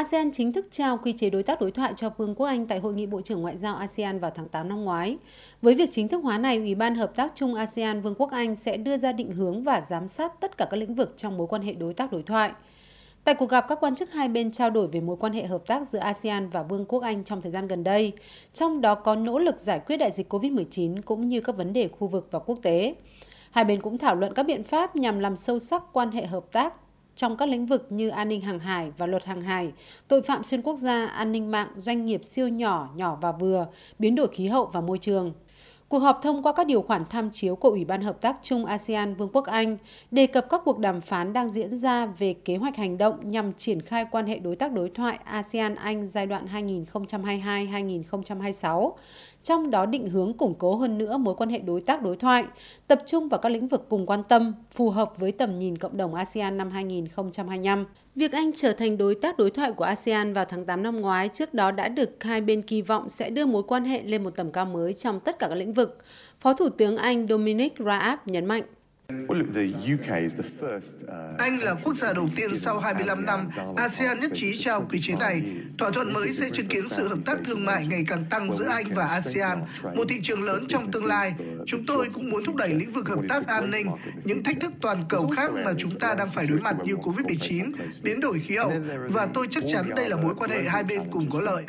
ASEAN chính thức trao quy chế đối tác đối thoại cho Vương quốc Anh tại Hội nghị Bộ trưởng Ngoại giao ASEAN vào tháng 8 năm ngoái. Với việc chính thức hóa này, Ủy ban Hợp tác chung ASEAN Vương quốc Anh sẽ đưa ra định hướng và giám sát tất cả các lĩnh vực trong mối quan hệ đối tác đối thoại. Tại cuộc gặp, các quan chức hai bên trao đổi về mối quan hệ hợp tác giữa ASEAN và Vương quốc Anh trong thời gian gần đây, trong đó có nỗ lực giải quyết đại dịch COVID-19 cũng như các vấn đề khu vực và quốc tế. Hai bên cũng thảo luận các biện pháp nhằm làm sâu sắc quan hệ hợp tác trong các lĩnh vực như an ninh hàng hải và luật hàng hải, tội phạm xuyên quốc gia, an ninh mạng, doanh nghiệp siêu nhỏ, nhỏ và vừa, biến đổi khí hậu và môi trường. Cuộc họp thông qua các điều khoản tham chiếu của Ủy ban Hợp tác chung ASEAN Vương quốc Anh đề cập các cuộc đàm phán đang diễn ra về kế hoạch hành động nhằm triển khai quan hệ đối tác đối thoại ASEAN-Anh giai đoạn 2022-2026, trong đó định hướng củng cố hơn nữa mối quan hệ đối tác đối thoại, tập trung vào các lĩnh vực cùng quan tâm, phù hợp với tầm nhìn cộng đồng ASEAN năm 2025. Việc Anh trở thành đối tác đối thoại của ASEAN vào tháng 8 năm ngoái trước đó đã được hai bên kỳ vọng sẽ đưa mối quan hệ lên một tầm cao mới trong tất cả các lĩnh vực. Phó Thủ tướng Anh Dominic Raab nhấn mạnh. Anh là quốc gia đầu tiên sau 25 năm ASEAN nhất trí trao quy chế này. Thỏa thuận mới sẽ chứng kiến sự hợp tác thương mại ngày càng tăng giữa Anh và ASEAN, một thị trường lớn trong tương lai. Chúng tôi cũng muốn thúc đẩy lĩnh vực hợp tác an ninh, những thách thức toàn cầu khác mà chúng ta đang phải đối mặt như COVID-19, biến đổi khí hậu, và tôi chắc chắn đây là mối quan hệ hai bên cùng có lợi.